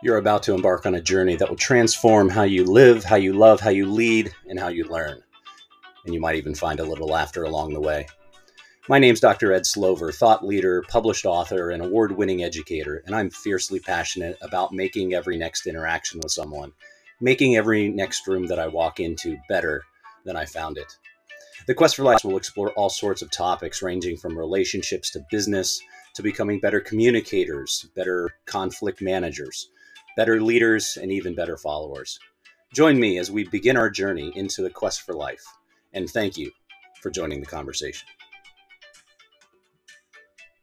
You're about to embark on a journey that will transform how you live, how you love, how you lead, and how you learn. And you might even find a little laughter along the way. My name's Dr. Ed Slover, thought leader, published author, and award winning educator, and I'm fiercely passionate about making every next interaction with someone, making every next room that I walk into better than I found it. The Quest for Life will explore all sorts of topics ranging from relationships to business to becoming better communicators, better conflict managers better leaders, and even better followers. Join me as we begin our journey into the quest for life. And thank you for joining the conversation.